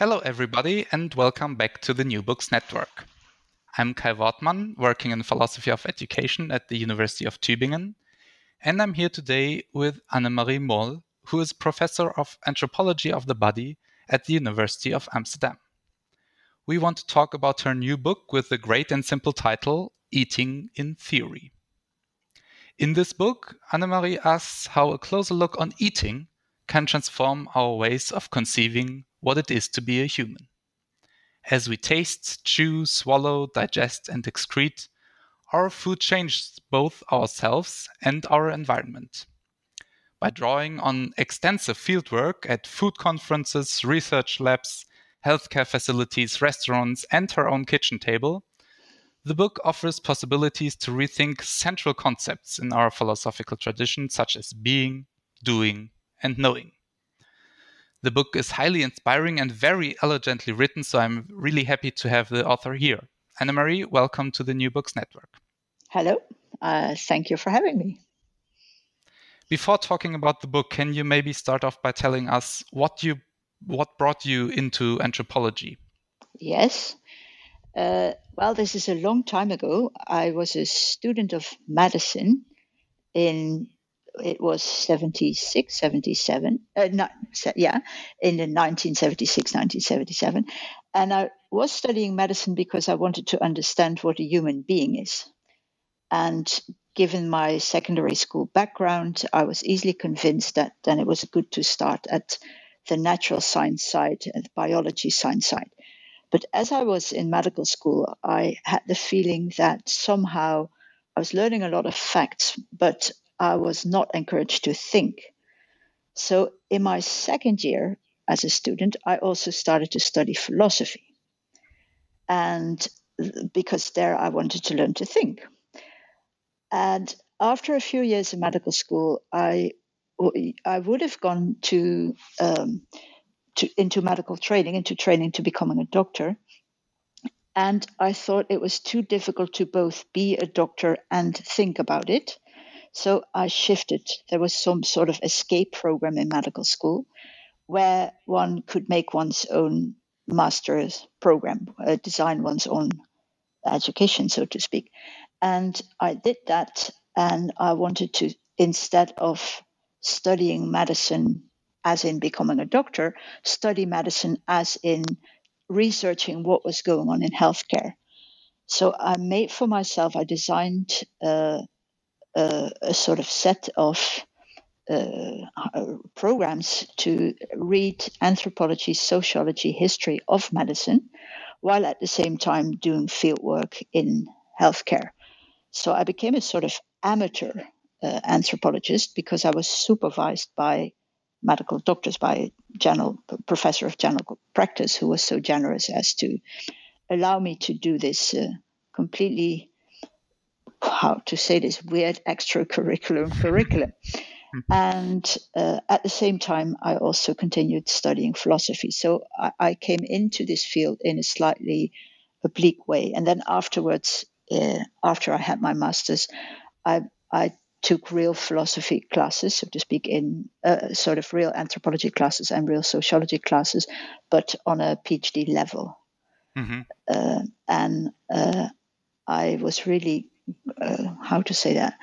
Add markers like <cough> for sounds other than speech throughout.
Hello, everybody, and welcome back to the New Books Network. I'm Kai Wortmann, working in philosophy of education at the University of Tübingen, and I'm here today with Annemarie Mol, who is professor of anthropology of the body at the University of Amsterdam. We want to talk about her new book with the great and simple title Eating in Theory. In this book, Annemarie asks how a closer look on eating can transform our ways of conceiving what it is to be a human. As we taste, chew, swallow, digest, and excrete, our food changes both ourselves and our environment. By drawing on extensive fieldwork at food conferences, research labs, healthcare facilities, restaurants, and her own kitchen table, the book offers possibilities to rethink central concepts in our philosophical tradition, such as being, doing, and knowing. The book is highly inspiring and very elegantly written, so I'm really happy to have the author here. Annemarie, welcome to the New Books Network. Hello, uh, thank you for having me. Before talking about the book, can you maybe start off by telling us what you what brought you into anthropology? Yes. Uh, well, this is a long time ago. I was a student of medicine in it was 76, 77, uh, not, yeah, in the 1976, 1977. And I was studying medicine because I wanted to understand what a human being is. And given my secondary school background, I was easily convinced that then it was good to start at the natural science side and the biology science side. But as I was in medical school, I had the feeling that somehow I was learning a lot of facts, but I was not encouraged to think. So, in my second year as a student, I also started to study philosophy. And because there I wanted to learn to think. And after a few years in medical school, I, I would have gone to, um, to into medical training, into training to becoming a doctor. And I thought it was too difficult to both be a doctor and think about it. So I shifted. There was some sort of escape program in medical school where one could make one's own master's program, uh, design one's own education, so to speak. And I did that, and I wanted to, instead of studying medicine as in becoming a doctor, study medicine as in researching what was going on in healthcare. So I made for myself, I designed uh, uh, a sort of set of uh, programs to read anthropology, sociology, history of medicine, while at the same time doing field work in healthcare. So I became a sort of amateur uh, anthropologist because I was supervised by medical doctors, by general professor of general practice, who was so generous as to allow me to do this uh, completely how to say this weird extracurriculum curriculum. Mm-hmm. And uh, at the same time, I also continued studying philosophy. So I, I, came into this field in a slightly oblique way. And then afterwards, uh, after I had my master's, I, I took real philosophy classes, so to speak, in uh, sort of real anthropology classes and real sociology classes, but on a PhD level. Mm-hmm. Uh, and uh, I was really, uh, how to say that,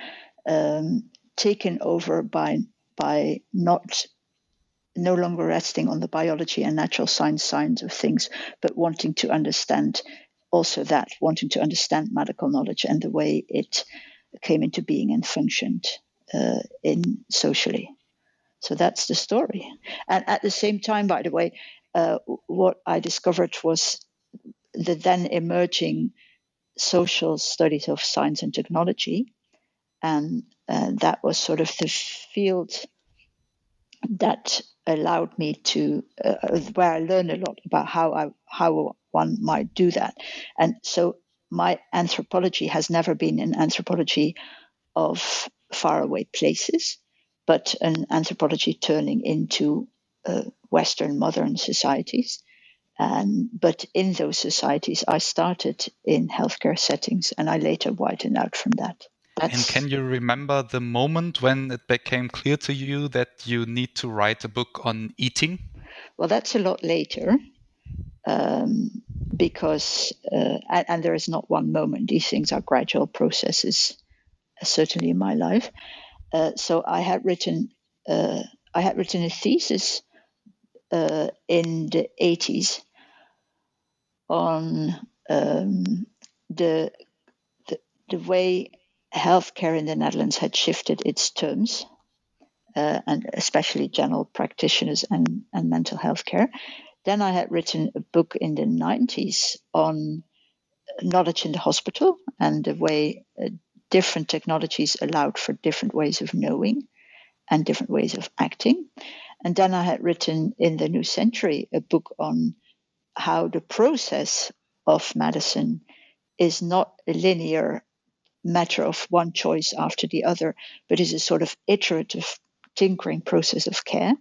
um, taken over by by not no longer resting on the biology and natural science science of things, but wanting to understand also that, wanting to understand medical knowledge and the way it came into being and functioned uh, in socially. So that's the story. And at the same time, by the way, uh, what I discovered was the then emerging social studies of science and technology, and uh, that was sort of the field that allowed me to uh, where I learned a lot about how I how one might do that. And so my anthropology has never been an anthropology of faraway places, but an anthropology turning into uh, Western modern societies. And, but in those societies, I started in healthcare settings and I later widened out from that. That's... And can you remember the moment when it became clear to you that you need to write a book on eating? Well, that's a lot later. Um, because, uh, and, and, there is not one moment, these things are gradual processes, certainly in my life. Uh, so I had written, uh, I had written a thesis uh, in the 80s on um, the, the, the way healthcare in the Netherlands had shifted its terms, uh, and especially general practitioners and, and mental health care. Then I had written a book in the 90s on knowledge in the hospital and the way uh, different technologies allowed for different ways of knowing and different ways of acting. And then I had written in the New Century a book on how the process of medicine is not a linear matter of one choice after the other, but is a sort of iterative tinkering process of care.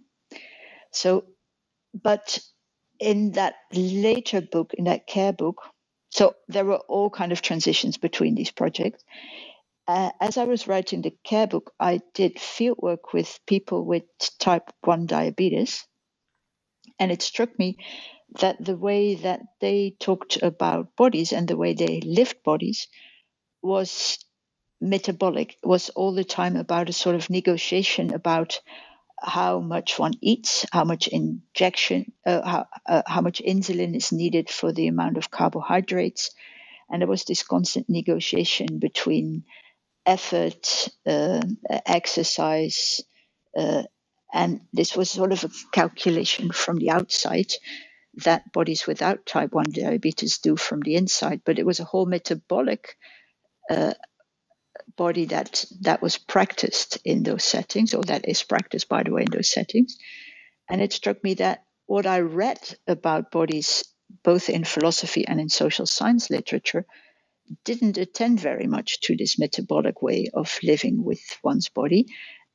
So, but in that later book, in that care book, so there were all kind of transitions between these projects. Uh, as I was writing the care book, I did field work with people with type 1 diabetes. And it struck me that the way that they talked about bodies and the way they lived bodies was metabolic, was all the time about a sort of negotiation about how much one eats, how much injection, uh, how, uh, how much insulin is needed for the amount of carbohydrates. And there was this constant negotiation between effort, uh, exercise, uh, and this was sort of a calculation from the outside that bodies without type 1 diabetes do from the inside. But it was a whole metabolic uh, body that that was practiced in those settings, or that is practiced, by the way, in those settings. And it struck me that what I read about bodies, both in philosophy and in social science literature, didn't attend very much to this metabolic way of living with one's body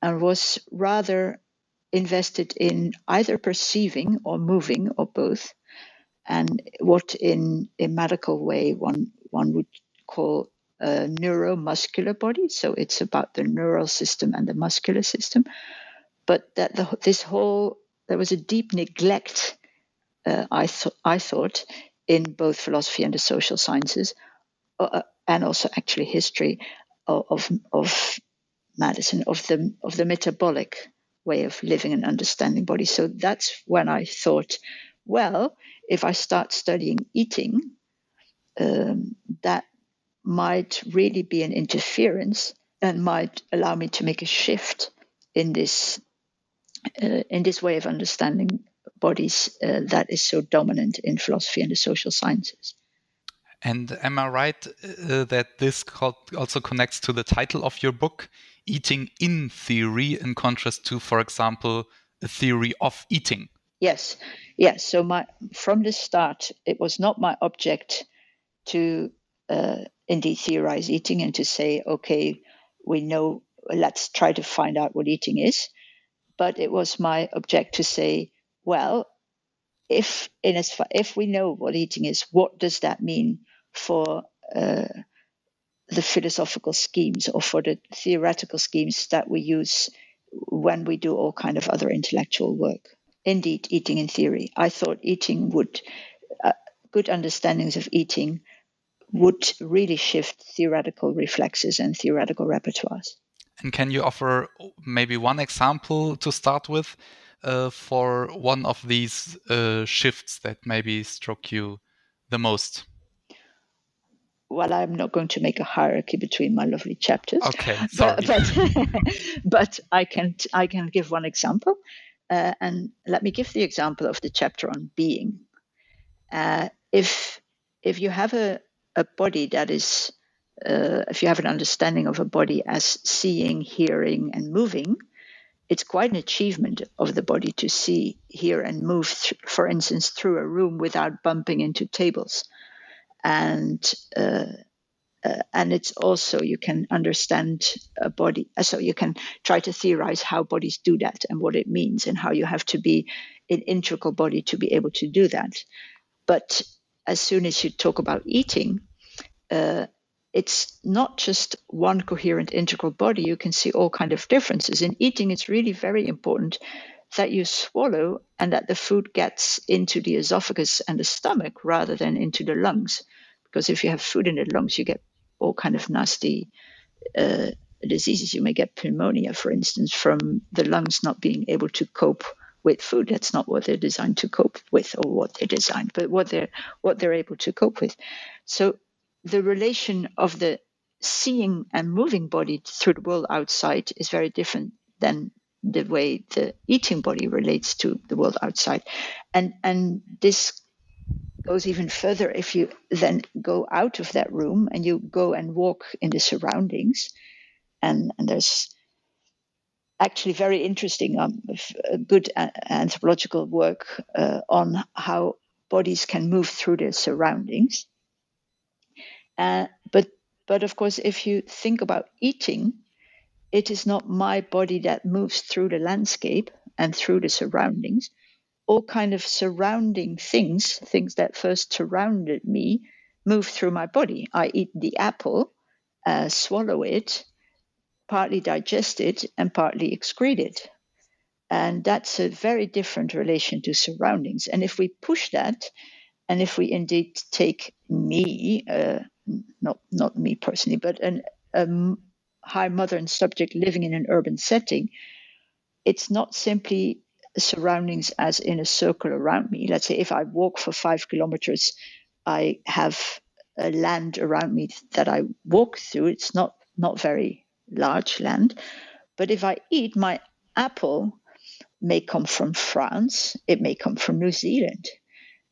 and was rather invested in either perceiving or moving or both and what in a medical way one one would call a neuromuscular body. So it's about the neural system and the muscular system. But that the, this whole, there was a deep neglect, uh, I, th- I thought, in both philosophy and the social sciences, uh, uh, and also actually history of, of, of medicine, of the, of the metabolic way of living and understanding body. So that's when I thought, well, if I start studying eating, um, that might really be an interference and might allow me to make a shift in this uh, in this way of understanding bodies uh, that is so dominant in philosophy and the social sciences. And am I right uh, that this also connects to the title of your book, Eating in Theory, in contrast to, for example, a theory of eating? Yes, yes. So my from the start, it was not my object to uh, indeed theorize eating and to say, okay, we know let's try to find out what eating is. But it was my object to say, well, if in as far, if we know what eating is, what does that mean for uh, the philosophical schemes or for the theoretical schemes that we use when we do all kind of other intellectual work? Indeed, eating in theory. I thought eating would uh, good understandings of eating would really shift theoretical reflexes and theoretical repertoires. And can you offer maybe one example to start with uh, for one of these uh, shifts that maybe struck you the most? Well, I'm not going to make a hierarchy between my lovely chapters. Okay, sorry. But, but, <laughs> but I can I can give one example, uh, and let me give the example of the chapter on being. Uh, if if you have a, a body that is uh, if you have an understanding of a body as seeing, hearing, and moving, it's quite an achievement of the body to see, hear, and move, th- for instance, through a room without bumping into tables. And uh, uh, and it's also you can understand a body, uh, so you can try to theorize how bodies do that and what it means, and how you have to be an integral body to be able to do that. But as soon as you talk about eating, uh, it's not just one coherent integral body you can see all kind of differences in eating it's really very important that you swallow and that the food gets into the esophagus and the stomach rather than into the lungs. Because if you have food in the lungs you get all kind of nasty uh, diseases. You may get pneumonia for instance from the lungs not being able to cope with food. That's not what they're designed to cope with or what they're designed but what they're what they're able to cope with. So the relation of the seeing and moving body through the world outside is very different than the way the eating body relates to the world outside. And and this goes even further if you then go out of that room and you go and walk in the surroundings. And and there's actually very interesting um, good anthropological work uh, on how bodies can move through their surroundings. Uh, but but of course, if you think about eating, it is not my body that moves through the landscape and through the surroundings. All kind of surrounding things, things that first surrounded me, move through my body. I eat the apple, uh, swallow it, partly digest it, and partly excrete it. And that's a very different relation to surroundings. And if we push that, and if we indeed take me, uh, not not me personally, but an, a high modern subject living in an urban setting, it's not simply surroundings as in a circle around me. Let's say if I walk for five kilometers, I have a land around me that I walk through. It's not not very large land, but if I eat, my apple may come from France, it may come from New Zealand,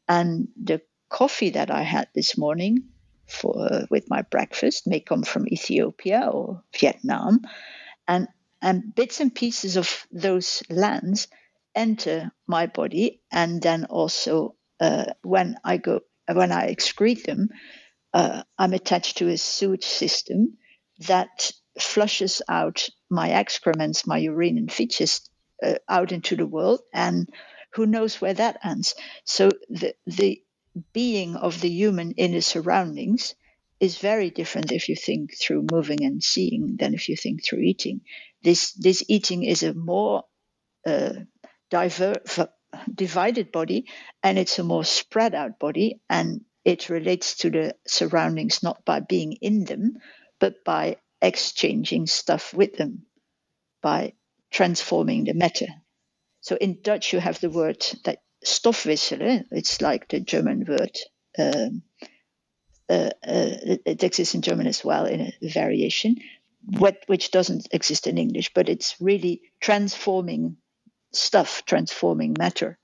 and the coffee that I had this morning for with my breakfast may come from Ethiopia or Vietnam, and and bits and pieces of those lands enter my body, and then also uh, when I go when I excrete them, uh, I'm attached to a sewage system that flushes out my excrements, my urine and feces uh, out into the world, and who knows where that ends. So the the being of the human in the surroundings is very different if you think through moving and seeing than if you think through eating. This this eating is a more uh, diver- divided body, and it's a more spread out body, and it relates to the surroundings not by being in them, but by exchanging stuff with them, by transforming the matter. So in Dutch, you have the word that stofwisselen. It's like the German word. Um, uh, uh, it exists in German as well in a variation, which doesn't exist in English, but it's really transforming stuff, transforming matter.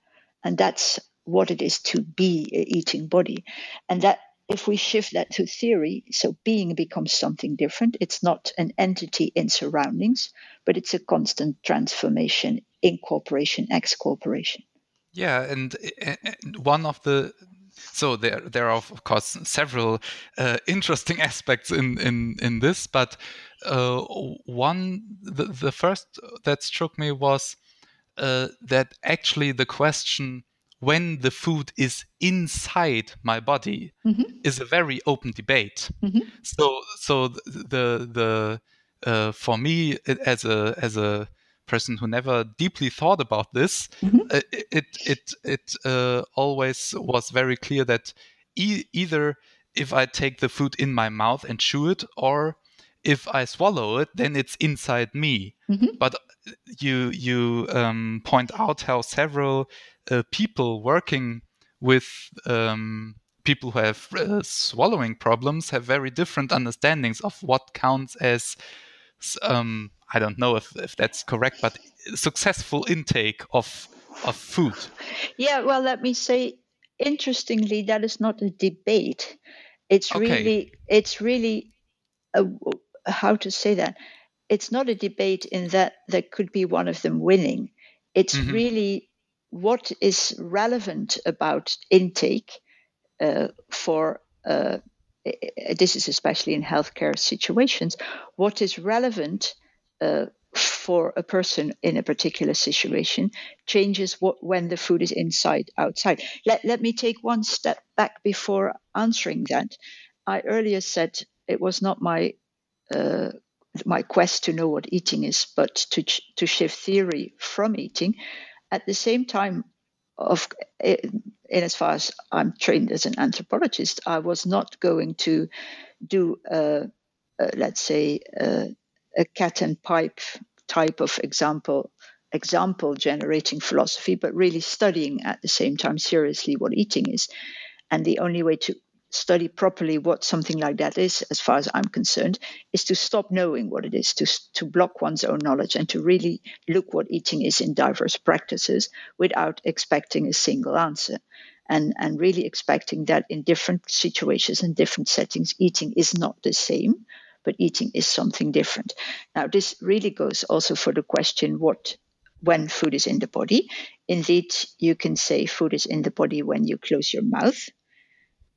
And that's what it is to be a eating body. And that if we shift that to theory, so being becomes something different. It's not an entity in surroundings, but it's a constant transformation, incorporation, excorporation. Yeah, and one of the so there there are of course several uh, interesting <laughs> aspects in in in this, but uh, one the, the first that struck me was uh, that actually the question when the food is inside my body mm-hmm. is a very open debate. Mm-hmm. So so the the uh, for me as a as a person who never deeply thought about this, mm-hmm. uh, it it it uh, always was very clear that e- either if I take the food in my mouth and chew it, or if I swallow it, then it's inside me. Mm-hmm. But you you um, point out how several uh, people working with um, people who have uh, swallowing problems have very different understandings of what counts as um, I don't know if, if that's correct, but successful intake of of food. Yeah, well, let me say, interestingly, that is not a debate. It's okay. really, it's really, a, how to say that? It's not a debate in that there could be one of them winning. It's mm-hmm. really what is relevant about intake uh, for uh, this is especially in healthcare situations, what is relevant uh, for a person in a particular situation changes what, when the food is inside, outside. Let, let me take one step back before answering that. I earlier said it was not my uh, my quest to know what eating is, but to to shift theory from eating. At the same time, of in as far as I'm trained as an anthropologist, I was not going to do, a, a, let's say, a, cat and pipe type of example example generating philosophy, but really studying at the same time seriously what eating is. And the only way to study properly what something like that is, as far as I'm concerned, is to stop knowing what it is, to, to block one's own knowledge, and to really look what eating is in diverse practices without expecting a single answer. And, and really expecting that in different situations and different settings, eating is not the same, but eating is something different. Now, this really goes also for the question what when food is in the body. Indeed, you can say food is in the body when you close your mouth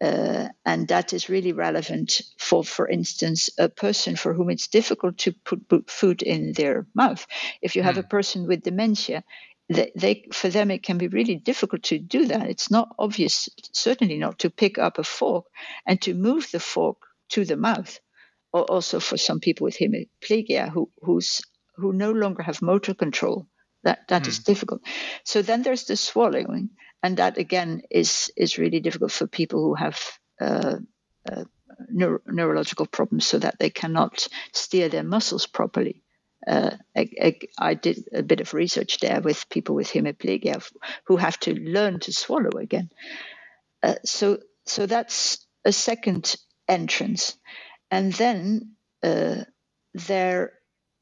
uh, and that is really relevant for, for instance, a person for whom it's difficult to put, put food in their mouth. If you have mm. a person with dementia, they, they, for them it can be really difficult to do that. It's not obvious, certainly not, to pick up a fork and to move the fork to the mouth. Or also for some people with hemiplegia who who's who no longer have motor control, that that mm. is difficult. So then there's the swallowing and that again is is really difficult for people who have uh, uh, neuro- neurological problems, so that they cannot steer their muscles properly. Uh, I, I, I, did a bit of research there with people with hemiplegia who have to learn to swallow again. Uh, so so that's a second entrance, and then uh, there.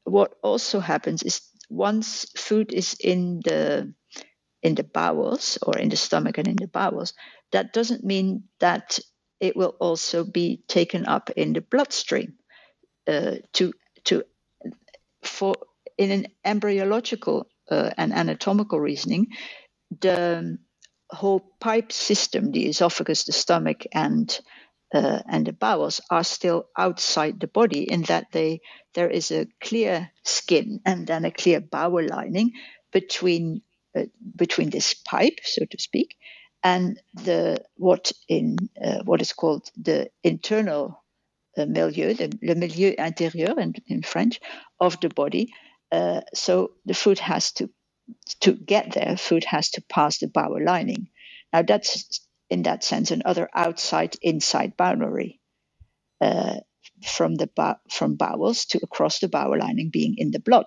What also happens is once food is in the in the bowels or in the stomach and in the bowels, that doesn't mean that it will also be taken up in the bloodstream. Uh, to to for in an embryological uh, and anatomical reasoning, the whole pipe system, the esophagus, the stomach, and uh, and the bowels are still outside the body in that they there is a clear skin and then a clear bowel lining between uh, between this pipe, so to speak, and the what in uh, what is called the internal uh, milieu, the le milieu intérieur in, in French, of the body. Uh, so the food has to to get there. Food has to pass the bowel lining. Now that's in that sense another outside-inside boundary. Uh, from the from bowels to across the bowel lining being in the blood.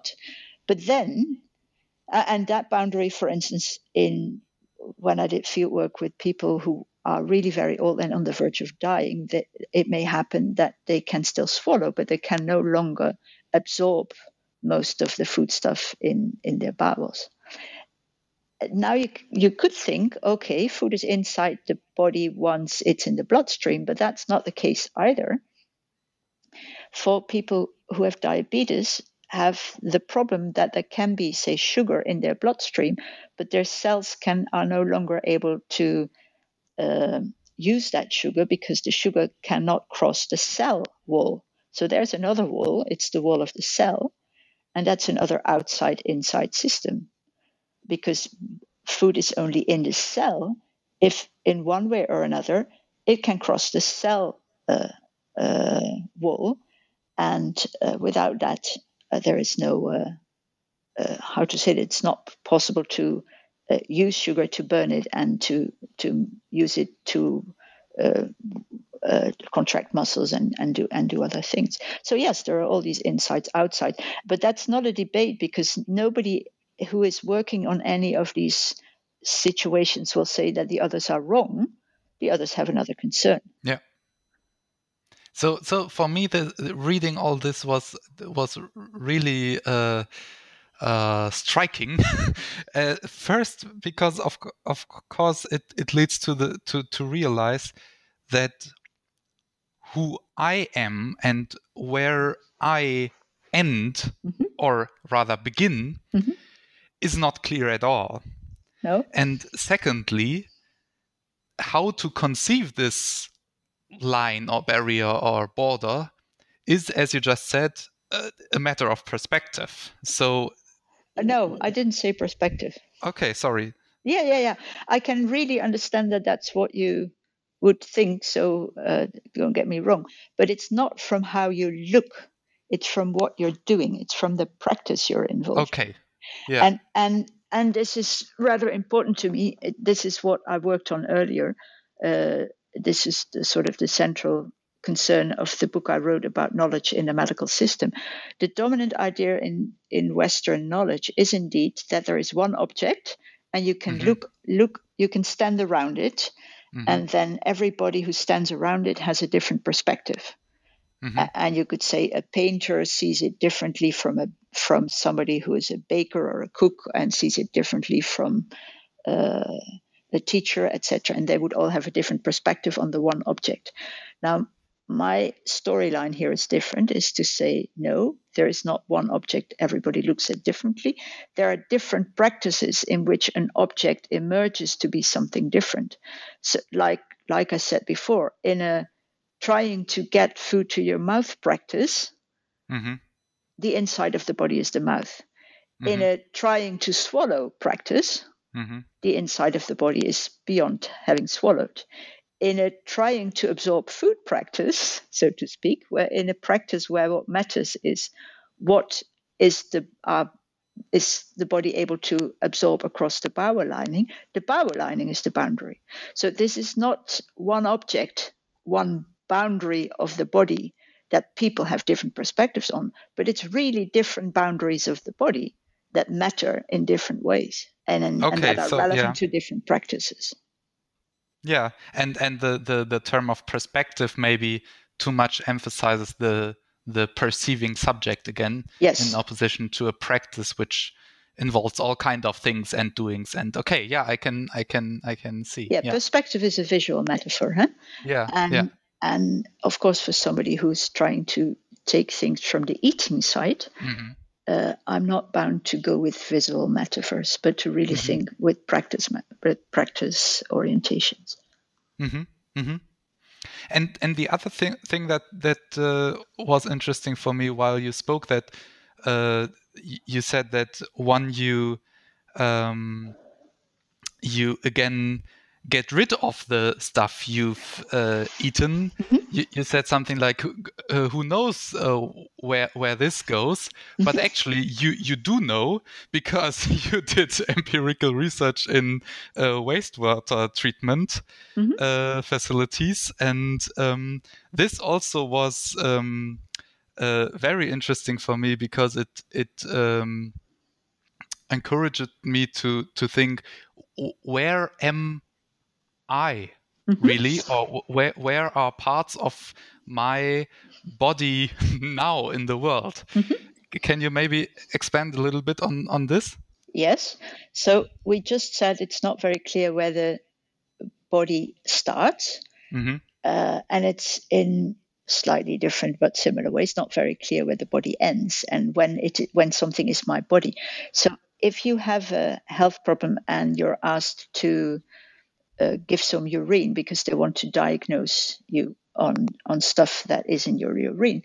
But then uh, and that boundary, for instance, in when I did field work with people who are really very old and on the verge of dying, that it may happen that they can still swallow, but they can no longer absorb most of the foodstuff in, in their bowels. Now you you could think, okay, food is inside the body once it's in the bloodstream, but that's not the case either. For people who have diabetes, have the problem that there can be, say, sugar in their bloodstream, but their cells can are no longer able to uh, use that sugar because the sugar cannot cross the cell wall. So there's another wall, it's the wall of the cell, and that's another outside inside system because food is only in the cell if, in one way or another, it can cross the cell uh, uh, wall, and uh, without that, uh, there is no uh, uh, how to say it. It's not possible to use sugar to burn it and to to use it to contract muscles and, and do and do other things. So yes, there are all these insights outside, but that's not a debate because nobody who is working on any of these situations will say that the others are wrong. The others have another concern. Yeah. So so for me, the, the reading all this was was really. Uh, uh, striking. <laughs> uh, first, because of of course it, it leads to the to to realize that who I am and where I end, mm-hmm. or rather begin, mm-hmm. Is not clear at all. No. And secondly, how to conceive this line or barrier or border is, as you just said, a, a matter of perspective. So. Uh, no, I didn't say perspective. Okay, sorry. Yeah, yeah, yeah. I can really understand that that's what you would think so. Uh, don't get me wrong, but it's not from how you look. It's from what you're doing. It's from the practice you're involved. Okay. Yeah. And and and this is rather important to me. This is what I worked on earlier. Uh, this is the sort of the central concern of the book I wrote about knowledge in the medical system. The dominant idea in, in Western knowledge is indeed that there is one object and you can mm-hmm. look look you can stand around it Mm-hmm. And then everybody who stands around it has a different perspective. Mm-hmm. and you could say a painter sees it differently from a from somebody who is a baker or a cook and sees it differently from uh, a teacher, etc. And they would all have a different perspective on the one object. Now, my storyline here is different is to say no there is not one object everybody looks at differently there are different practices in which an object emerges to be something different so like like i said before in a trying to get food to your mouth practice mm-hmm. The inside of the body is the mouth mm-hmm. in a trying to swallow practice mm-hmm. the inside of the body is beyond having swallowed in a trying to absorb food practice, so to speak, where in a practice where what matters is what is the uh, is the body able to absorb across the bowel lining? The bowel lining is the boundary. So this is not one object, one boundary of the body that people have different perspectives on, but it's really different boundaries of the body that matter in different ways and, and, okay, and that are so, relevant yeah. to different practices. Yeah, and and the the the term of perspective maybe too much emphasizes the the perceiving subject again yes. in opposition to a practice which involves all kind of things and doings and okay yeah i can i can i can see yeah, yeah. perspective is a visual metaphor huh yeah and yeah. And of course for somebody who's trying to take things from the eating side mm-hmm. uh, i'm not bound to go with visual metaphors but to really mm-hmm. think with practice with practice orientations mm-hmm. Mm-hmm. And and the other thing thing that that uh, was interesting for me while you spoke that uh, you said that one you um, you again get rid of the stuff you've uh, eaten. Mm-hmm. You, you, said something like, uh, "Who knows uh, where where this goes?" Mm-hmm. But actually, you you do know because <laughs> you did empirical research in uh, wastewater treatment mm-hmm. Uh, facilities, and um, this also was um, uh, very interesting for me because it it um, encouraged me to to think where am I mm-hmm. really, or where where are parts of my body <laughs> now in the world? Mm-hmm. Can you maybe expand a little bit on on this? Yes. So we just said it's not very clear where the body starts, mm-hmm. uh, and it's in slightly different but similar ways. Not very clear where the body ends and when it when something is my body. So if you have a health problem and you're asked to uh, give some urine because they want to diagnose you on on stuff that is in your urine.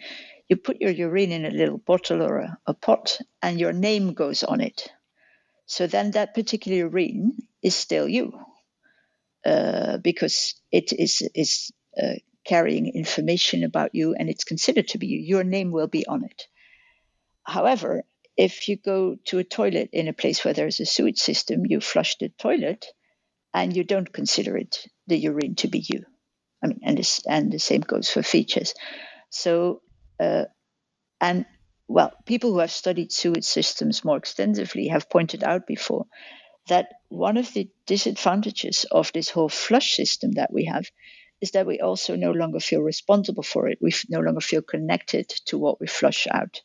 You put your urine in a little bottle or a, a pot, and your name goes on it. So then that particular urine is still you, uh, because it is is uh, carrying information about you, and it's considered to be you. Your name will be on it. However, if you go to a toilet in a place where there's a sewage system, you flush the toilet and you don't consider it the urine to be you. I mean, and this, and the same goes for features. So, uh, and well, people who have studied sewage systems more extensively have pointed out before that one of the disadvantages of this whole flush system that we have is that we also no longer feel responsible for it. We no longer feel connected to what we flush out.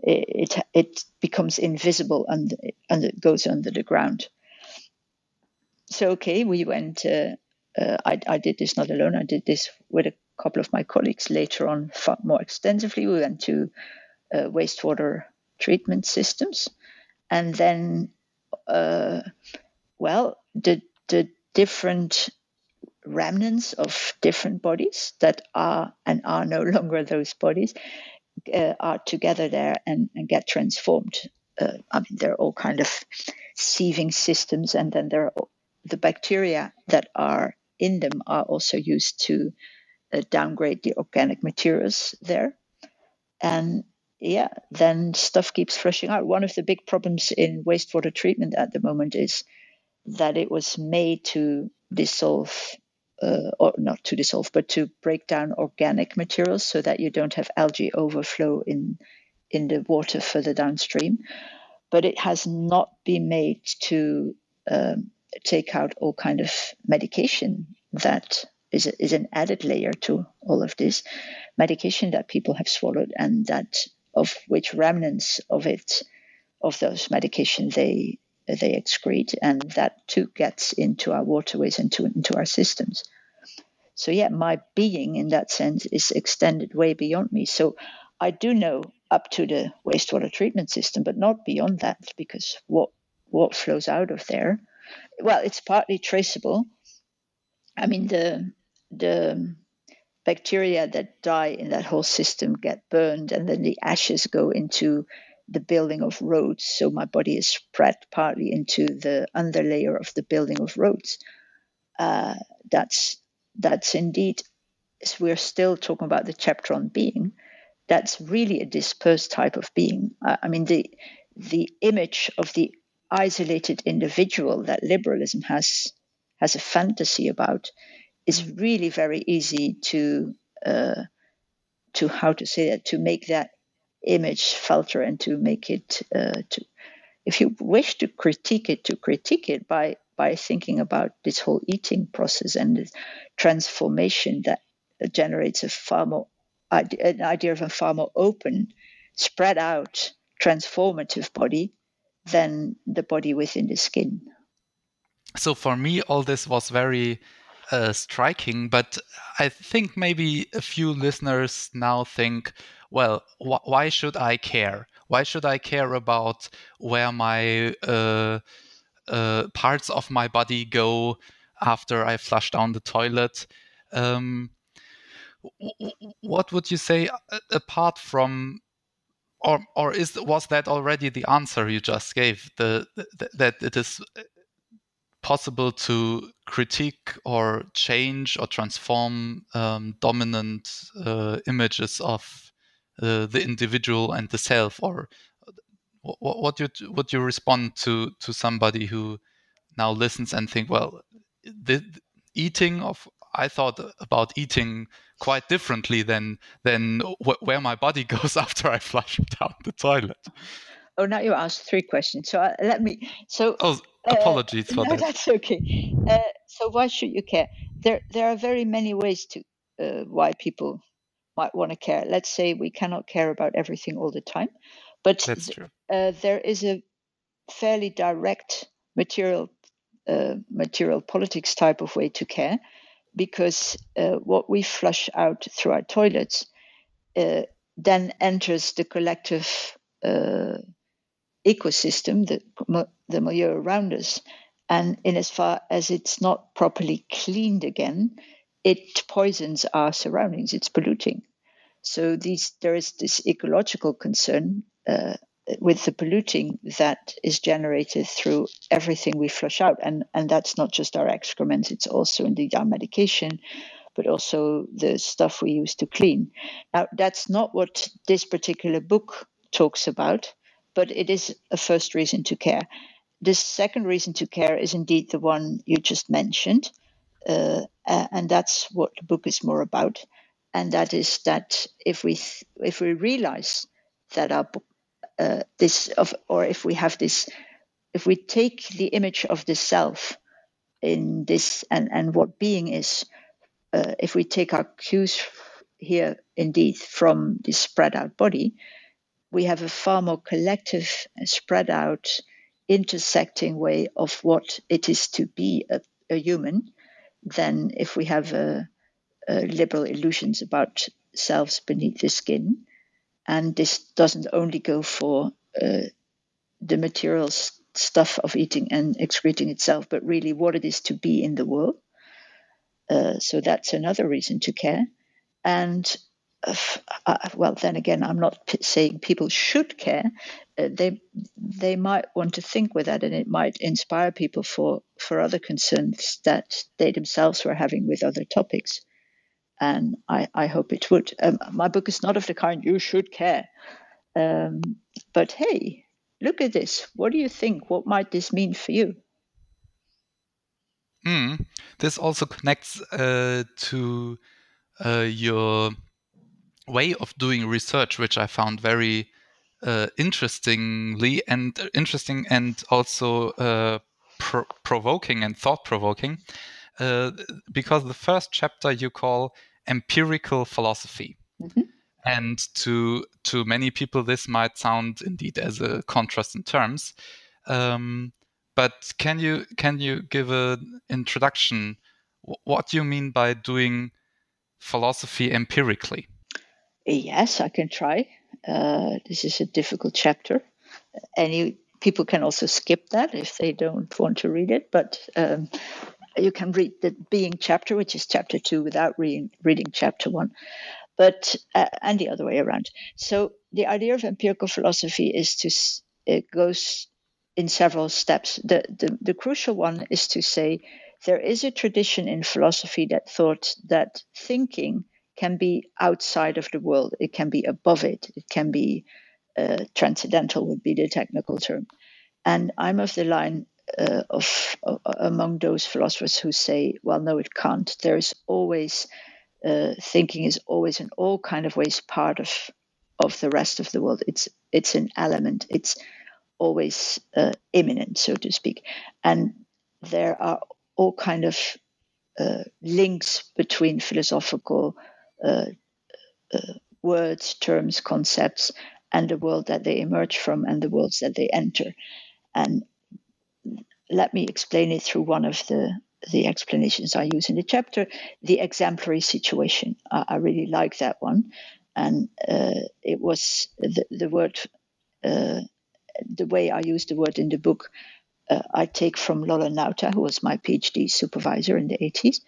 It, it, it becomes invisible and, and it goes under the ground so okay, we went. Uh, uh, I, I did this not alone. I did this with a couple of my colleagues later on, more extensively. We went to uh, wastewater treatment systems, and then, uh, well, the the different remnants of different bodies that are and are no <laughs> longer those bodies uh, are together there and, and get transformed. Uh, I mean, there are all kind of sieving systems, and then there are the bacteria that are in them are also used to uh, downgrade the organic materials there. And yeah, then stuff keeps flushing out. One of the big problems in wastewater treatment at the moment is that it was made to dissolve, uh, or not to dissolve, but to break down organic materials so that you don't have algae overflow in in the water further downstream. But it has not been made to um, take out all kind of medication that is, is an added layer to all of this medication that people have swallowed and that of which remnants of it of those medication they they excrete and that too gets into our waterways and to, into our systems. So yeah my being in that sense is extended way beyond me. So i do know up to the wastewater treatment system but not beyond that because what what flows out of there well, it's partly traceable. I mean, the the bacteria that die in that whole system get burned, and then the ashes go into the building of roads. So my body is spread partly into the underlayer of the building of roads. Uh, that's that's indeed. We're still talking about the chapter on being. That's really a dispersed type of being. I mean, the the image of the isolated individual that liberalism has has a fantasy about is really very easy to uh, to how to say that to make that image filter and to make it uh, to if you wish to critique it to critique it by by thinking about this whole eating process and the transformation that generates a far more an idea of a far more open spread out transformative body than the body within the skin. So for me, all this was very uh, striking, but I think maybe a few listeners now think, well, wh- why should I care? Why should I care about where my uh, uh, parts of my body go after I flush down the toilet? Um, what would you say apart from or or is was that already the answer you just gave? The, the that it is possible to critique or change or transform um, dominant uh, images of uh, the individual and the self, or what, what you would you respond to to somebody who now listens and think, well, the eating of I thought about eating quite differently than than wh- where my body <laughs> goes after I flush down the toilet. Oh, now you asked three questions. So uh, let me. So oh, apologies uh, for no, that. That's okay. Uh, so why should you care? There, there are very many ways to uh, why people might want to care. Let's say we cannot care about everything all the time, but that's true. Uh, there is a fairly direct material uh, material politics type of way to care because uh, what we flush out through our toilets uh, then enters the collective uh, ecosystem, the, the milieu around us, And in as far as it's not properly cleaned again, it poisons our surroundings, it's polluting. So these, there is this ecological concern uh, with the polluting that is generated through everything we flush out. And, and that's not just our excrements, it's also indeed our medication, but also the stuff we use to clean. Now, that's not what this particular book talks about, but it is a first reason to care. The second reason to care is indeed the one you just mentioned, uh, and that's what the book is more about. And that is that if we th- if we realize that our uh, this of or if we have this if we take the image of the self in this and and what being is uh, if we take our cues here indeed from this spread out body we have a far more collective spread out intersecting way of what it is to be a, a human than if we have a, a liberal illusions about selves beneath the skin and this doesn't only go for uh, the material stuff of eating and excreting itself, but really what it is to be in the world. Uh, so that's another reason to care. And uh, well, then again, I'm not p- saying people should care. Uh, they they might want to think with that, and it might inspire people for for other concerns that they themselves were having with other topics and I, I hope it would. Um, my book is not of the kind you should care, um, but hey, look at this. What do you think? What might this mean for you? Mm. This also connects uh, to uh, your way of doing research, which I found very uh, interestingly and interesting and also uh, pro- provoking and thought provoking. Uh, because the first chapter you call empirical philosophy. Mm-hmm. And to to many people, this might sound indeed as a contrast in terms. Um, but can you can you give an introduction? What do you mean by doing philosophy empirically? Yes, I can try. Uh, this is a difficult chapter. Any people can also skip that if they don't want to read it. But um, you can read the being chapter, which is chapter two, without reading, reading chapter one, but uh, and the other way around. So the idea of empirical philosophy is to it goes in several steps. The, the the crucial one is to say there is a tradition in philosophy that thought that thinking can be outside of the world, it can be above it, it can be uh, transcendental would be the technical term. And I'm of the line uh, of uh, among those philosophers who say, well, no, it can't. There's always uh, thinking is always in all kind of ways part of of the rest of the world. It's it's an element. It's always uh, immanent, so to speak, and there are all kind of uh, links between philosophical words, terms, concepts, and the world that they emerge from and the worlds that they enter. And let me explain it through one of the the explanations I use in the chapter, the exemplary situation. I, I really like that one, and uh, it was the, the word, uh, the way I use the word in the book. Uh, I take from Lolle Nauta, who was my PhD supervisor in the 80s,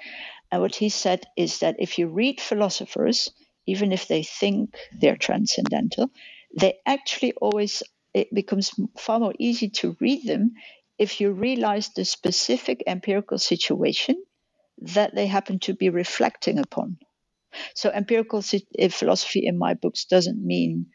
and what he said is that if you read philosophers, even if they think they're transcendental, they actually always it becomes far more easy to read them if you realize the specific empirical situation that they happen to be reflecting upon. So, empirical philosophy in my books doesn't mean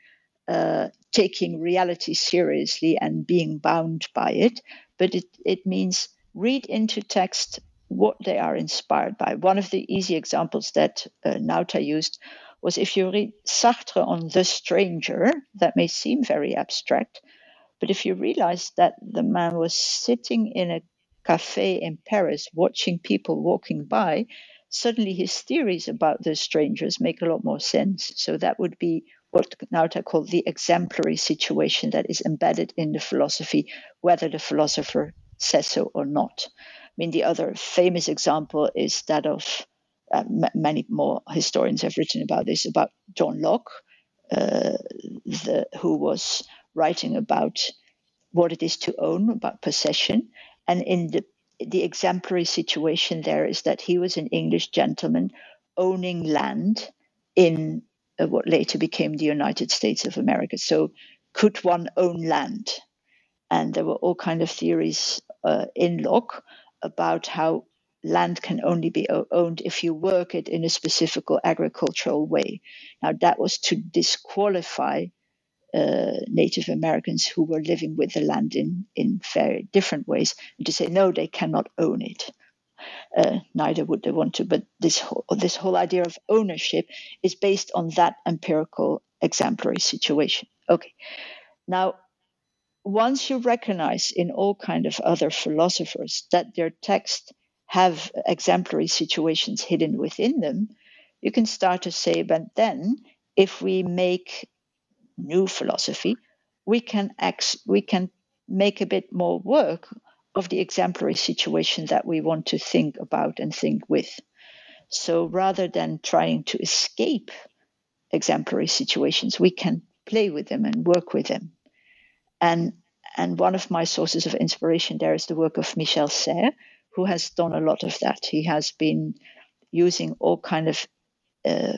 uh, taking reality seriously and being bound by it, but it, it means read into text what they are inspired by. One of the easy examples that uh, Nauta used was if you read Sartre on The Stranger, that may seem very abstract, but if you realize that the man was sitting in a cafe in Paris watching people walking by, suddenly his theories about the strangers make a lot more sense. So that would be what Nauta called the exemplary situation that is embedded in the philosophy, whether the philosopher says so or not. I mean, the other famous example is that of uh, m- many more historians have written about this about John Locke, uh, the, who was writing about what it is to own, about possession. And in the the exemplary situation there is that he was an English gentleman owning land in uh, what later became the United States of America. So, could one own land? And there were all kind of theories uh, in Locke about how land can only be owned if you work it in a specific agricultural way. Now, that was to disqualify uh, Native Americans who were living with the land in, in very different ways, and to say, no, they cannot own it. Uh, neither would they want to. But this whole, this whole idea of ownership is based on that empirical exemplary situation. Okay. Now, once you recognize in all kind of other philosophers that their texts have exemplary situations hidden within them, you can start to say, but then if we make new philosophy, we can ex- we can make a bit more work of the exemplary situation that we want to think about and think with. So rather than trying to escape exemplary situations, we can play with them and work with them. And and one of my sources of inspiration there is the work of Michel Serres, who has done a lot of that. He has been using all kind of uh,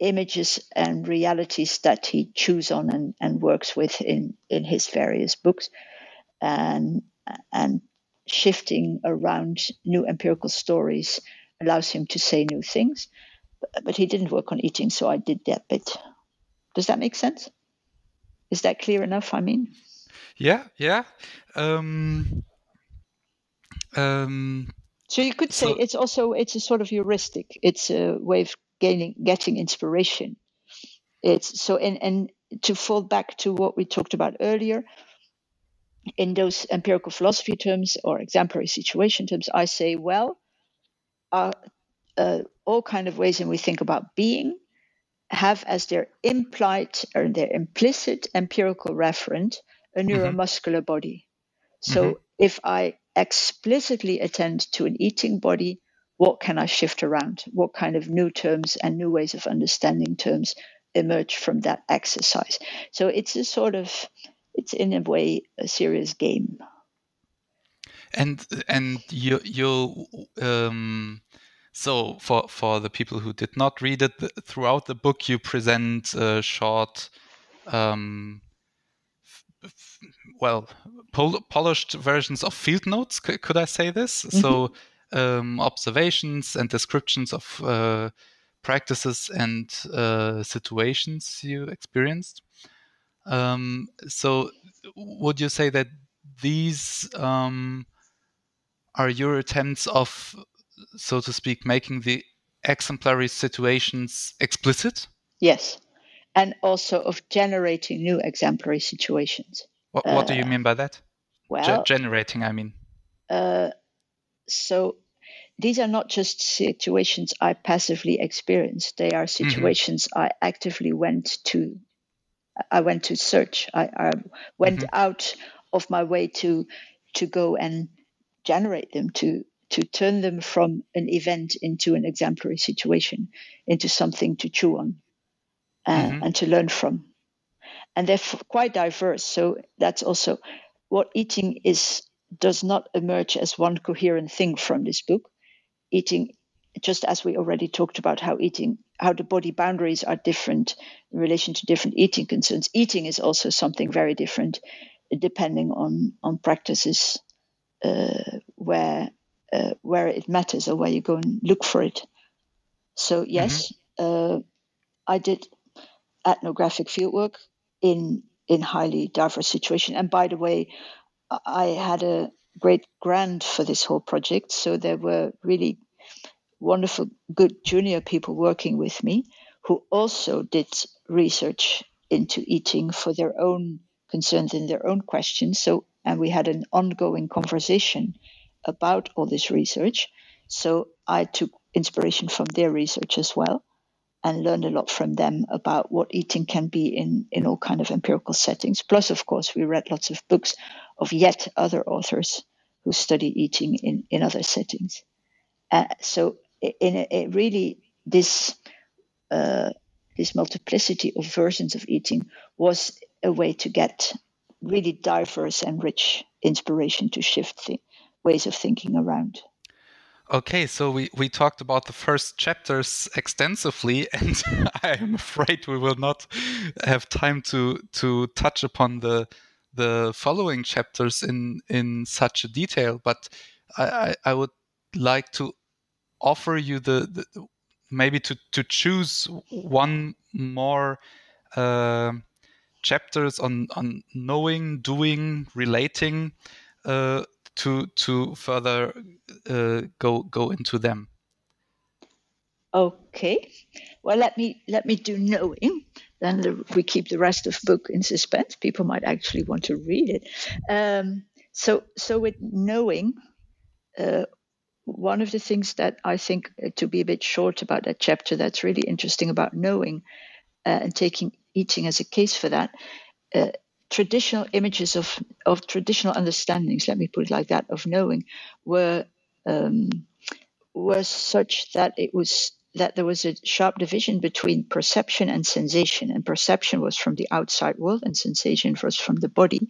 images and realities that he chews on and, and works with in, in his various books, and and shifting around new empirical stories allows him to say new things. But he didn't work on eating, so I did that bit. Does that make sense? Is that clear enough? I mean. Yeah, yeah. Um, um, so you could say so, it's also it's a sort of heuristic. It's a way of gaining getting inspiration. It's so and and to fall back to what we talked about earlier. In those empirical philosophy terms or exemplary situation terms, I say, well, uh, uh, all kind of ways in we think about being have as their implied or their implicit empirical referent a mm-hmm. neuromuscular mm-hmm. body. So mm-hmm. if I explicitly attend to an eating body, what can I shift around? What kind of new terms and new ways of understanding terms emerge from that exercise? So it's a sort of, it's in a way a serious game. And and you you um, so for for the people who did not read it throughout the book, you present a short um, well pol polished versions of field notes C could i say this mm -hmm. so um, observations and descriptions of uh, practices and uh, situations you experienced um, so would you say that these um, are your attempts of so to speak making the exemplary situations explicit yes and also of generating new exemplary situations. What, what uh, do you uh, mean by that? Well, Ge generating, I mean. Uh, so these are not just situations I passively experienced. They are mm-hmm. situations mm -hmm. I actively went to. I went to search. I, I went mm -hmm. out of my way to to go and generate them to to turn them from an event into an exemplary situation, into something to chew on uh, mm-hmm. and to learn from. And they're f- quite diverse. So that's also what eating is does not emerge as one coherent thing from this book. Eating, just as we already talked about how eating, how the body boundaries are different in relation to different eating concerns. Eating is also something very different, depending on on practices uh, where uh, where it matters or where you go and look for it. So yes, mm-hmm. uh, I did ethnographic fieldwork in in highly diverse situation. And by the way, I had a great grant for this whole project, so there were really wonderful, good junior people working with me who also did research into eating for their own concerns and their own questions. So, and we had an ongoing conversation about all this research. So I took inspiration from their research as well and learned a lot from them about what eating can be in, in all kind of empirical settings. Plus, of course, we read lots of books of yet other authors who study eating in, in other settings. Uh, so, in a, a really, this uh, this multiplicity of versions of eating was a way to get really diverse and rich inspiration to shift the, ways of thinking around. Okay, so we, we talked about the first chapters extensively, <laughs> and I am afraid we will not have time to to touch upon the the following chapters in in such detail. But I, I, I would like to offer you the, the, maybe to to choose one more uh, chapters on on knowing, doing, relating. Uh, to to further uh, go go into them. Okay, well let me let me do knowing. Then the, we keep the rest of the book in suspense. People might actually want to read it. Um, so so with knowing. One of the things that I think uh, to be a bit short about that chapter that's really interesting about knowing uh, and taking eating as a case for that uh, traditional images of, of traditional understandings, let me put it like that, of knowing, were um, were such that it was that there was a sharp division between perception and sensation, and perception was from the outside world, and sensation was from the body.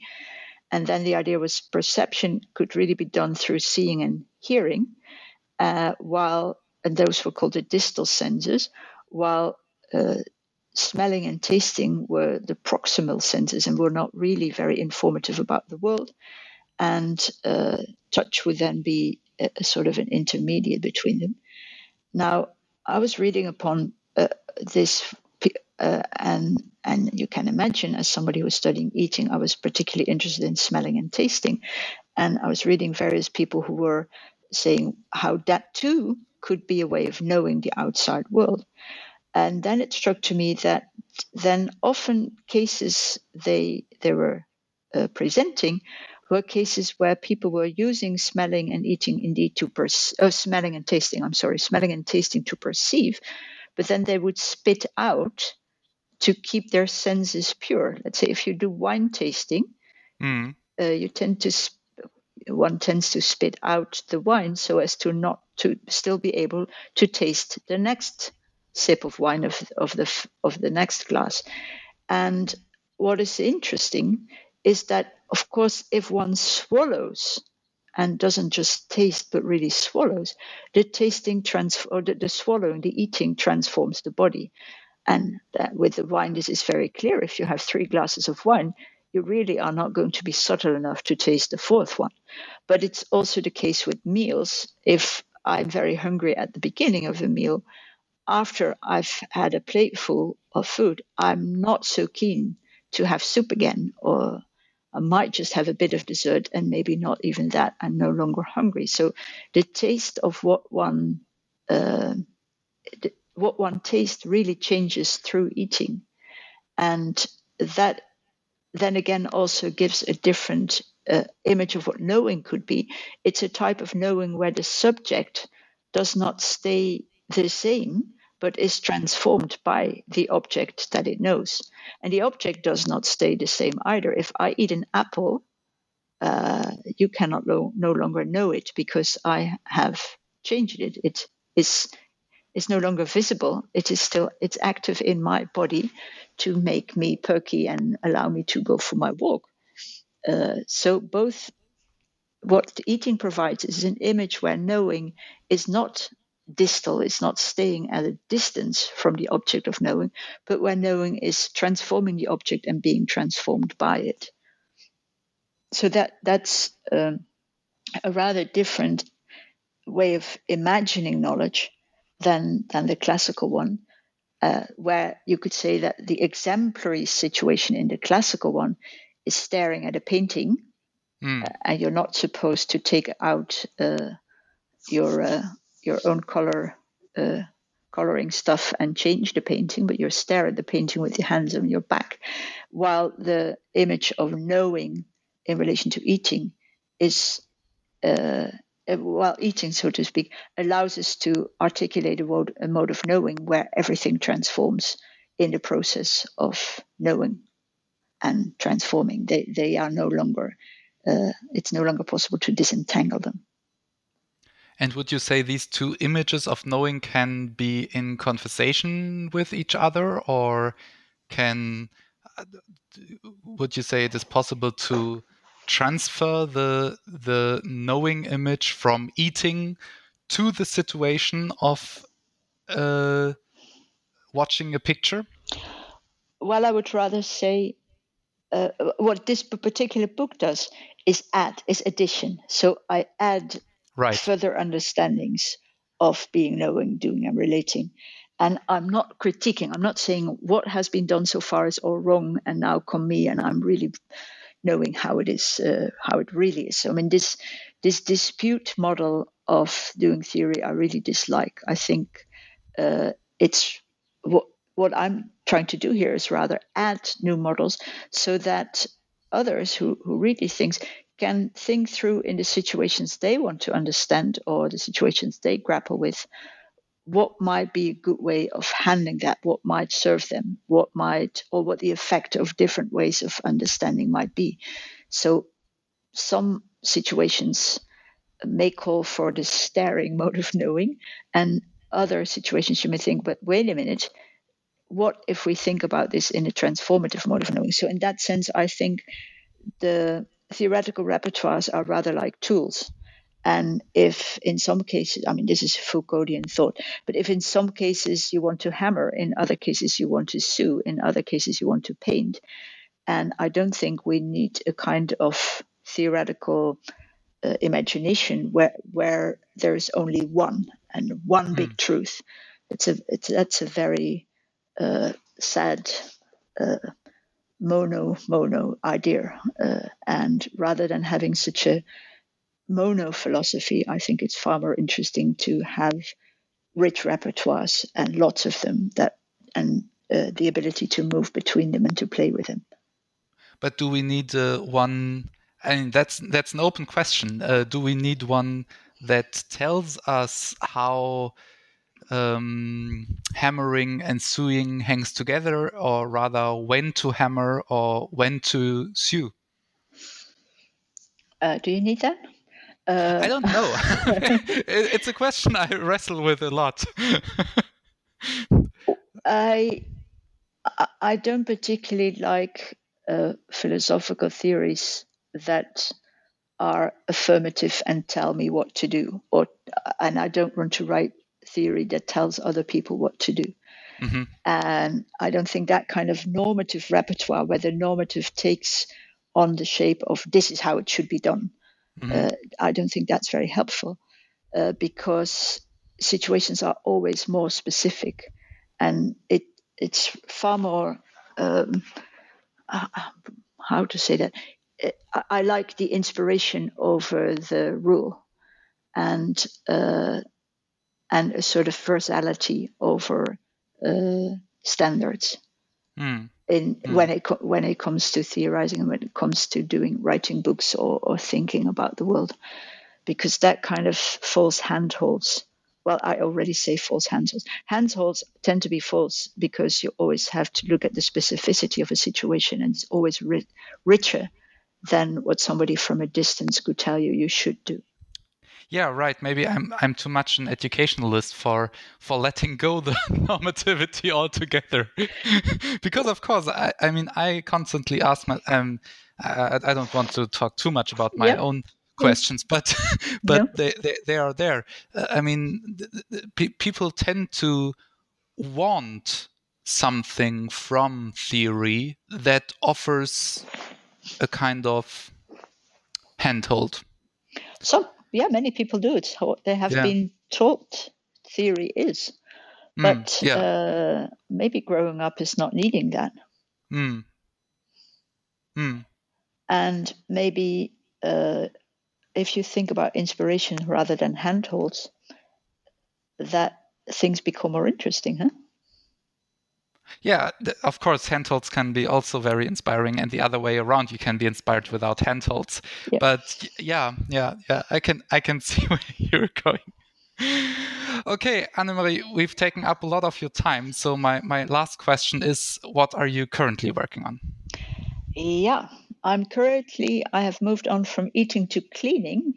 And then the idea was perception could really be done through seeing and hearing, uh, while and those were called the distal senses, while uh, smelling and tasting were the proximal senses and were not really very informative about the world. And uh, touch would then be a, a, sort of an intermediate between them. Now, I was reading upon uh, this, uh, and and you can imagine, as somebody who was studying eating, I was particularly interested in smelling and tasting, and I was reading various people who were saying how that too could be a way of knowing the outside world. And then it struck to me that then often cases they they were uh, presenting were cases where people were using smelling and eating indeed to perceive, oh, smelling and tasting. I'm sorry, smelling and tasting to perceive, but then they would spit out to keep their senses pure. Let's say if you do wine tasting, mm. uh, you tend to sp- one tends to spit out the wine so as to not to still be able to taste the next sip of wine of, of the of the next glass. And what is interesting is that, of course, if one swallows and doesn't just taste but really swallows, the tasting trans or the, the swallowing, the eating transforms the body. And with the wine, this is very clear. If you have three glasses of wine, you really are not going to be subtle enough to taste the fourth one. But it's also the case with meals. If I'm very hungry at the beginning of a meal, after I've had a plateful of food, I'm not so keen to have soup again, or I might just have a bit of dessert and maybe not even that. I'm no longer hungry. So the taste of what one uh, what one tastes really changes through eating, and that then again also gives a different uh, image of what knowing could be. It's a type of knowing where the subject does not stay the same, but is transformed by the object that it knows. And the object does not stay the same either. If I eat an apple, uh, you cannot lo- no longer know it because I have changed it. It is is no longer visible. It is still it's active in my body to make me perky and allow me to go for my walk. Uh, so both what eating provides is an image where knowing is not distal, it's not staying at a distance from the object of knowing, but where knowing is transforming the object and being transformed by it. So that that's um, a rather different way of imagining knowledge than than the classical one, uh, where you could say that the exemplary situation in the classical one is staring at a painting, mm. uh, and you're not supposed to take out uh, your uh, your own color uh, coloring stuff and change the painting, but you stare at the painting with your hands on your back, while the image of knowing in relation to eating is uh, uh while eating, so to speak, allows us to articulate a mode, a mode of knowing where everything transforms in the process of knowing and transforming. They, they are no longer, uh, it's no longer possible to disentangle them. And would you say these two images of knowing can be in conversation with each other, or can uh, would you say it is possible to transfer the the knowing image from eating to the situation of uh, watching a picture? Well, I would rather say uh, what this particular book does is add, is addition. So I add right. further understandings of being, knowing, doing, and relating. And I'm not critiquing. I'm not saying what has been done so far is all wrong, and now come me, and I'm really knowing how it is, uh, how it really is. I mean, this this dispute model of doing theory, I really dislike. I think uh, it's what what I'm trying to do here is rather add new models so that others who, who read these things can think through in the situations they want to understand or the situations they grapple with what might be a good way of handling that, what might serve them, what might, or what the effect of different ways of understanding might be. So, some situations may call for the staring <laughs> mode of knowing, and other situations you may think, but wait a minute, what if we think about this in a transformative mode of knowing? So, in that sense, I think the theoretical repertoires are rather like tools. And if in some cases, I mean, this is Foucauldian thought, but if in some cases you want to hammer, in other cases you want to sue, in other cases you want to paint. And I don't think we need a kind of theoretical uh, imagination where where there is only one and one mm. big hmm. truth. It's a it's that's a very uh, sad uh, mono mono idea. Uh, and rather than having such a mono philosophy, I think it's far more interesting to have rich repertoires and lots of them that and uh, the ability to move between them and to play with them. But do we need uh, one? I mean, that's that's an open question. Uh, do we need one that tells us how um, hammering and sewing hangs together, or rather when to hammer or when to sew? Uh, do you need that? Uh, I don't know. <laughs> <laughs> it's a question I wrestle with a lot. <laughs> I I don't particularly like uh, philosophical theories that are affirmative and tell me what to do, or and I don't want to write theory that tells other people what to do. Mm-hmm. And I don't think that kind of normative repertoire, where the normative takes on the shape of this is how it should be done, mm-hmm. uh, I don't think that's very helpful uh, because situations are always more specific, and it it's far more um, uh, how to say that. I, like the inspiration over the rule, and uh, and a sort of versatility over uh, standards. Mm. In mm. when it when it comes to theorizing and when it comes to doing writing books or, or thinking about the world, because that kind of false handholds. Well, I already say false handholds. Handholds tend to be false because you always have to look at the specificity of a situation, and it's always ri- richer than what somebody from a distance could tell you you should do yeah right. Maybe i'm i'm too much an educationalist for for letting go the <laughs> normativity altogether. <laughs> Because of course i i mean i constantly ask my um i, I don't want to talk too much about my yep. own questions but <laughs> but they, they, they are there. Uh, i mean the, the, the, people tend to want something from theory that offers a kind of handhold. Some yeah, many people do. It's how they have yeah. been taught theory is. Mm, but mm, yeah. uh, maybe growing up is not needing that. Mm. Mm. And maybe uh, if you think about inspiration rather than handholds, that things become more interesting, huh? Yeah, of course, handholds can be also very inspiring, and the other way around, you can be inspired without handholds. Yeah. But yeah, yeah, yeah, I can I can <laughs> see where you're going. okay, Annemarie, we've taken up a lot of your time. So my my last question is, what are you currently working on? Yeah, I'm currently I have moved on from eating to cleaning.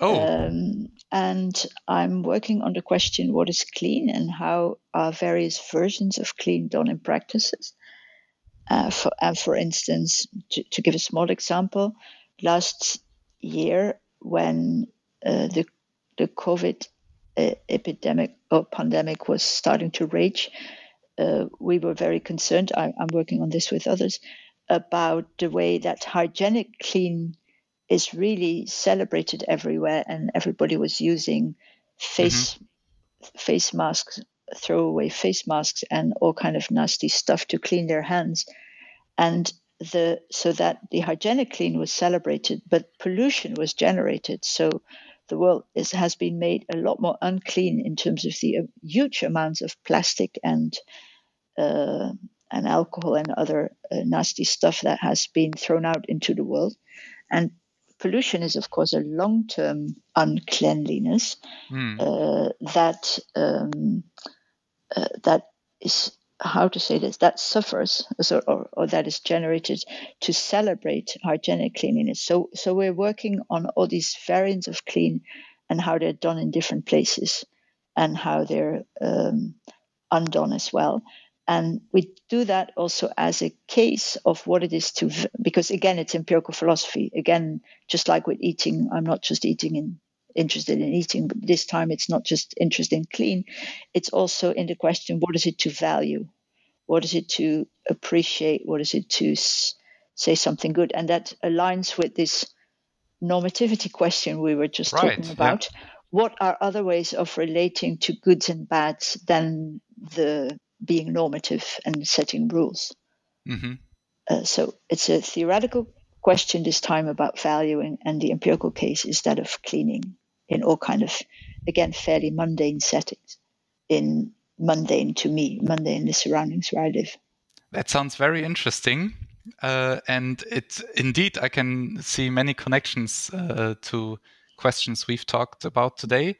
Oh. Um, and I'm working on the question what is clean and how are various versions of clean done in practices. Uh, for, and for instance, to, to, give a small example, last year when uh, the the COVID uh, epidemic or pandemic was starting to rage, uh, we were very concerned. I, am working on this with others about the way that hygienic clean is really celebrated everywhere, and everybody was using face mm-hmm. face masks, throwaway face masks, and all kind of nasty stuff to clean their hands, and the so that the hygienic clean was celebrated, but pollution was generated. So the world is, has been made a lot more unclean in terms of the uh, huge amounts of plastic and uh, and alcohol and other uh, nasty stuff that has been thrown out into the world. And pollution is, of course, a long term uncleanliness mm. uh, that um, uh, that is how to say this that suffers or, or, or, that is generated to celebrate hygienic cleanliness. So so we're working on all these variants of clean and how they're done in different places and how they're um, undone as well. And we do that also as a case of what it is to, because again, it's empirical philosophy. Again, just like with eating, I'm not just eating in interested in eating, but this time it's not just interested in clean. It's also in the question, what is it to value? What is it to appreciate? What is it to s- say something good? And that aligns with this normativity question we were just right, talking about. Yeah. What are other ways of relating to goods and bads than the being normative and setting rules. Mm-hmm. Uh, so it's a theoretical question this time about valuing, and the empirical case is that of cleaning in all kind of, again, fairly mundane settings. In mundane to me, mundane the surroundings where I live. That sounds very interesting. Uh, and it indeed, I can see many connections uh, to questions we've talked about today.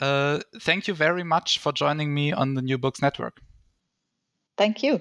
Uh, thank you very much for joining me on the New Books Network. Thank you.